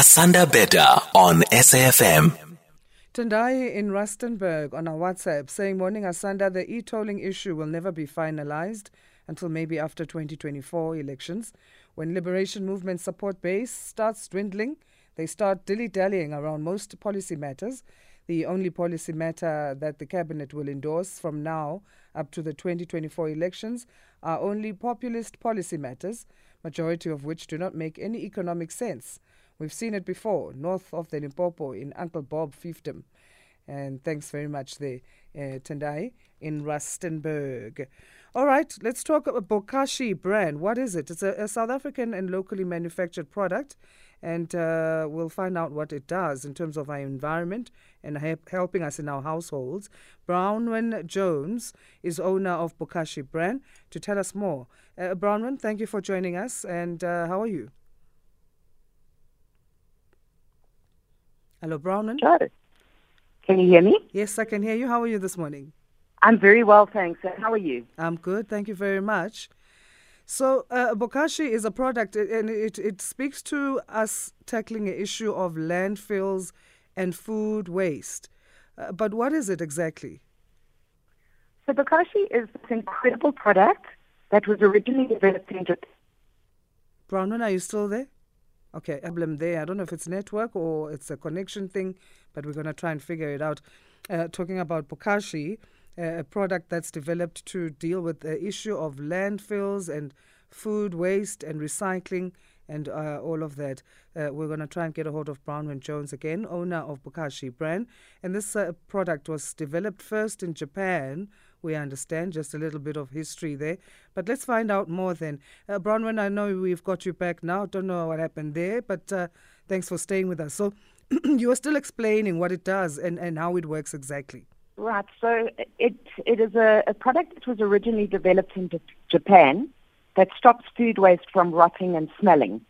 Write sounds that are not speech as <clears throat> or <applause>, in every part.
Asanda Beda on SAFM. Tendai in Rustenburg on our WhatsApp saying, Morning Asanda, the e tolling issue will never be finalized until maybe after 2024 elections. When Liberation Movement support base starts dwindling, they start dilly dallying around most policy matters. The only policy matter that the Cabinet will endorse from now up to the 2024 elections are only populist policy matters, majority of which do not make any economic sense. We've seen it before, north of the Limpopo in Uncle Bob fiefdom. And thanks very much there, uh, Tendai in Rustenburg. All right, let's talk about Bokashi Bran. What is it? It's a, a South African and locally manufactured product, and uh, we'll find out what it does in terms of our environment and help, helping us in our households. Bronwyn Jones is owner of Bokashi Bran. To tell us more, uh, thank you for joining us. And uh, how are you? Hello, Bronwyn. Sure. Can you hear me? Yes, I can hear you. How are you this morning? I'm very well, thanks. And how are you? I'm good. Thank you very much. So, uh, Bokashi is a product, and it, it speaks to us tackling an issue of landfills and food waste. Uh, but what is it exactly? So, Bokashi is this incredible product that was originally developed in Japan. Bronwyn, are you still there? Okay, problem there. I don't know if it's network or it's a connection thing, but we're going to try and figure it out. Uh, talking about Bokashi, uh, a product that's developed to deal with the issue of landfills and food waste and recycling and uh, all of that. Uh, we're going to try and get a hold of Bronwyn Jones again, owner of Bokashi Bran. And this uh, product was developed first in Japan we understand just a little bit of history there. But let's find out more then. Uh, Bronwyn, I know we've got you back now. Don't know what happened there, but uh, thanks for staying with us. So <clears throat> you are still explaining what it does and, and how it works exactly. Right. So it it is a, a product that was originally developed in Japan that stops food waste from rotting and smelling.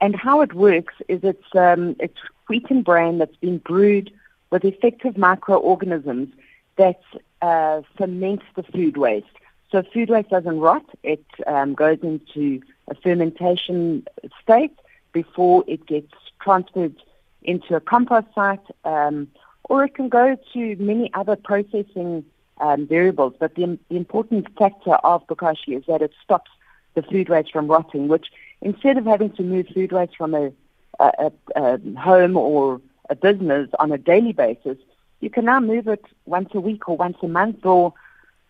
And how it works is it's um, it's wheat and bran that's been brewed with effective microorganisms that uh, ferment the food waste. So food waste doesn't rot. It um, goes into a fermentation state before it gets transferred into a compost site, um, or it can go to many other processing um, variables. But the, the, important factor of Bokashi is that it stops the food waste from rotting, which instead of having to move food waste from a, a, a home or a business on a daily basis, you can now move it once a week or once a month or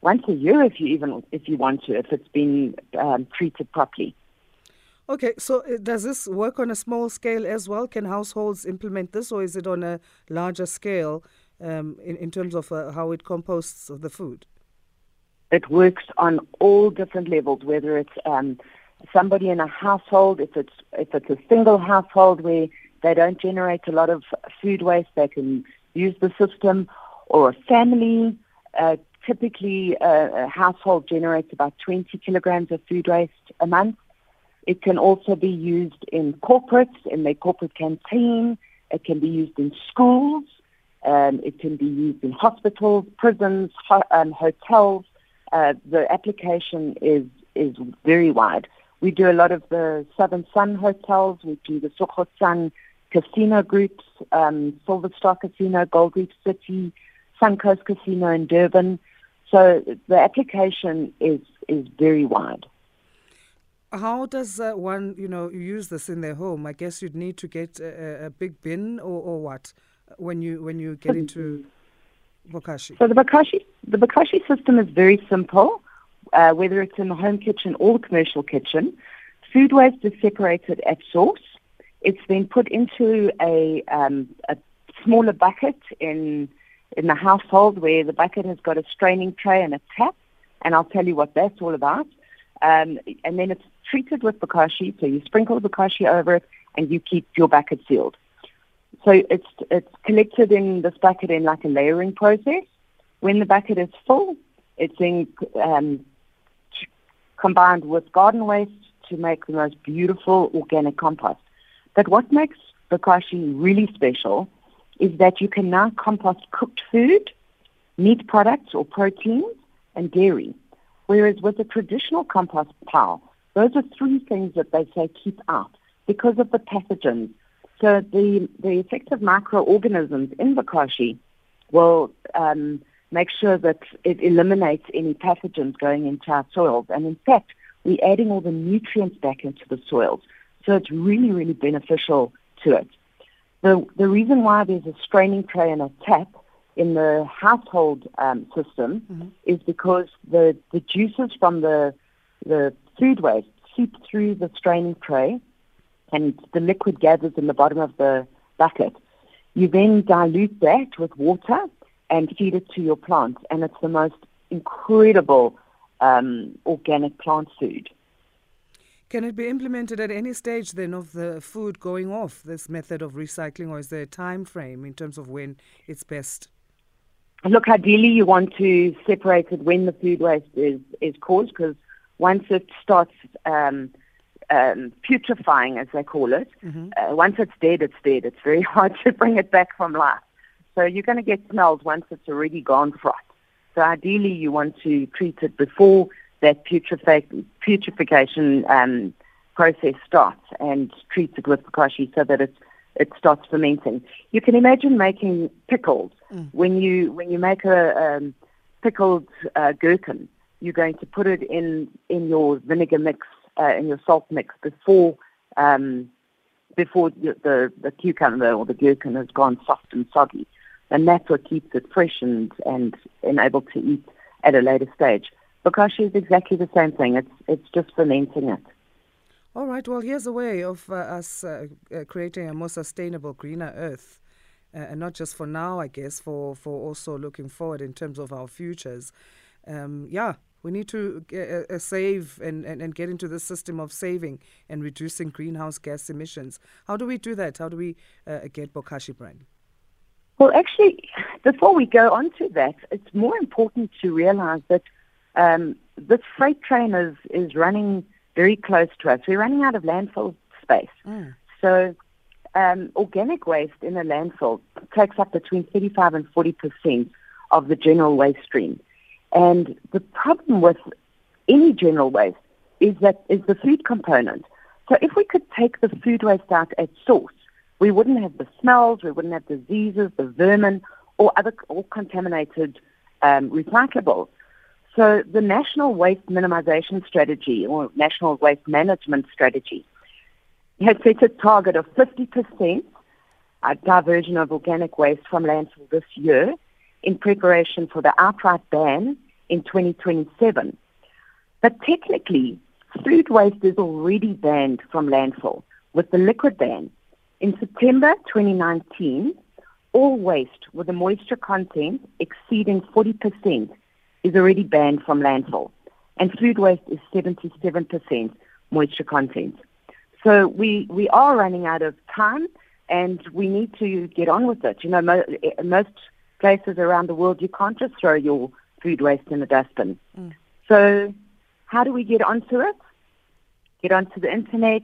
once a year if you even if you want to if it's been um, treated properly. Okay, so uh, does this work on a small scale as well? Can households implement this, or is it on a larger scale um, in in terms of uh, how it composts the food? It works on all different levels, whether it's um, somebody in a household, if it's if it's a single household where they don't generate a lot of food waste, they can use the system, or a family. Uh, typically, uh, a household generates about 20 kilograms of food waste a month. It can also be used in corporates, in their corporate canteen. It can be used in schools. Um, it can be used in hospitals, prisons, ho- um, hotels. Uh, the application is is very wide. We do a lot of the Southern Sun hotels. We do the Tsogo Sun casino groups, um, Silver Star Casino, Gold Reef City, Suncoast Casino in Durban. So the application is is very wide. How does uh, one, you know, use this in their home? I guess you'd need to get a, a big bin or, or what when you when you get into Bokashi. So the Bokashi the Bokashi system is very simple. Uh, whether it's in the home kitchen or the commercial kitchen, food waste is separated at source. It's then put into a, um, a smaller bucket in in the household where the bucket has got a straining tray and a tap, and I'll tell you what that's all about. Um, and then it's treated with bokashi, so you sprinkle the bokashi over it, and you keep your bucket sealed. So it's it's collected in this bucket in like a layering process. When the bucket is full, it's then um, combined with garden waste to make the most beautiful organic compost. But what makes bokashi really special is that you can now compost cooked food, meat products or proteins, and dairy. Whereas with a traditional compost pile, those are three things that they say keep out because of the pathogens. So the, the effective microorganisms in bokashi will um, make sure that it eliminates any pathogens going into our soils. And in fact, we're adding all the nutrients back into the soils. So it's really, really beneficial to it. The, the reason why there's a straining tray and a tap in the household um, system mm-hmm. is because the, the juices from the, the food waste seep through the straining tray and the liquid gathers in the bottom of the bucket. You then dilute that with water and feed it to your plants, and it's the most incredible um, organic plant food. Can it be implemented at any stage then of the food going off this method of recycling, or is there a time frame in terms of when it's best? Look, ideally, you want to separate it when the food waste is is caused, because once it starts um, um, putrefying, as they call it, mm-hmm. uh, once it's dead, it's dead. It's very <laughs> hard to bring it back from life. So you're going to get smells once it's already gone fried. So ideally, you want to treat it before that putrefaction um, process starts and treat it with bokashi so that it it starts fermenting. You can imagine making pickles mm. when you when you make a um, pickled uh, gherkin. You're going to put it in in your vinegar mix, uh, in your salt mix before um, before the the cucumber or the gherkin has gone soft and soggy and that's what keeps it fresh and, and, and able to eat at a later stage. Bokashi is exactly the same thing. It's, it's just fermenting it. All right. Well, here's a way of uh, us uh, uh, creating a more sustainable, greener Earth, uh, and not just for now, I guess, for for also looking forward in terms of our futures. Um, yeah, we need to uh, uh, save and, and, and get into the system of saving and reducing greenhouse gas emissions. How do we do that? How do we get Bokashi Bran? Well, actually, before we go on to that, it's more important to realize that um, this freight train is, is running very close to us. We're running out of landfill space. Mm. So um, organic waste in a landfill takes up between 35 and 40 percent of the general waste stream. And the problem with any general waste is that is the food component. So if we could take the food waste out at source, we wouldn't have the smells, we wouldn't have diseases, the vermin, or other or contaminated um, recyclables. So the National Waste Minimization Strategy or National Waste Management Strategy has set a target of 50% uh, diversion of organic waste from landfill this year in preparation for the outright ban in 2027. But technically, food waste is already banned from landfill with the liquid ban. In September 2019, all waste with a moisture content exceeding 40% is already banned from landfill, and food waste is 77% moisture content. So we, we are running out of time, and we need to get on with it. You know, mo- eh, most places around the world, you can't just throw your food waste in the dustbin. Mm. So how do we get onto it? Get onto the internet,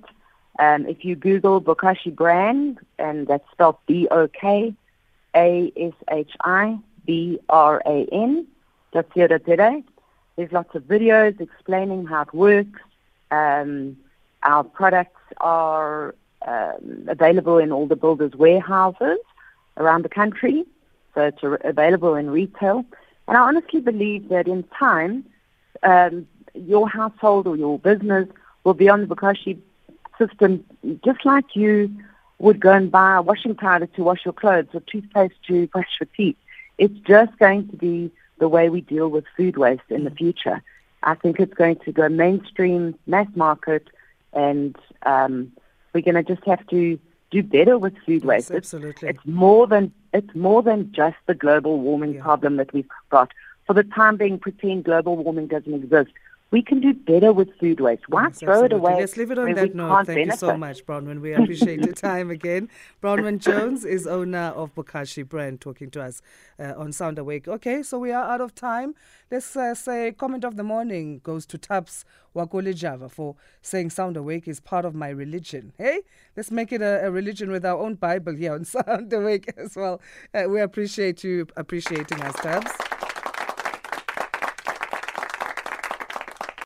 um, if you Google Bokashi Bran, and that's spelled B O K A S H I B R A N, today. There's lots of videos explaining how it works. Um, our products are um, available in all the builders' warehouses around the country, so it's available in retail. And I honestly believe that in time, um, your household or your business will be on the Bokashi system, just like you would go and buy washing powder to wash your clothes or toothpaste to brush your teeth. It's just going to be the way we deal with food waste in the mm. future. I think it's going to go mainstream, mass market, and um, we're going to just have to do better with food waste. Yes, absolutely. It's, it's, more than it's more than just the global warming yeah. problem that we've got. For the time being, pretend global warming doesn't exist we can do better with food waste. Why yes, throw absolutely. it away? Let's leave it on that note. Thank benefit. you so much, Bronwyn. We <laughs> appreciate your time again. Bronwyn Jones is owner of Bokashi Bran, talking to us uh, on Sound Awake. Okay, so we are out of time. Let's uh, say comment of the morning goes to Taps Wakole Java for saying Sound Awake is part of my religion. Hey, let's make it a, a religion with our own Bible here on <laughs> Sound Awake as well. Uh, we appreciate you appreciating us, Tabs.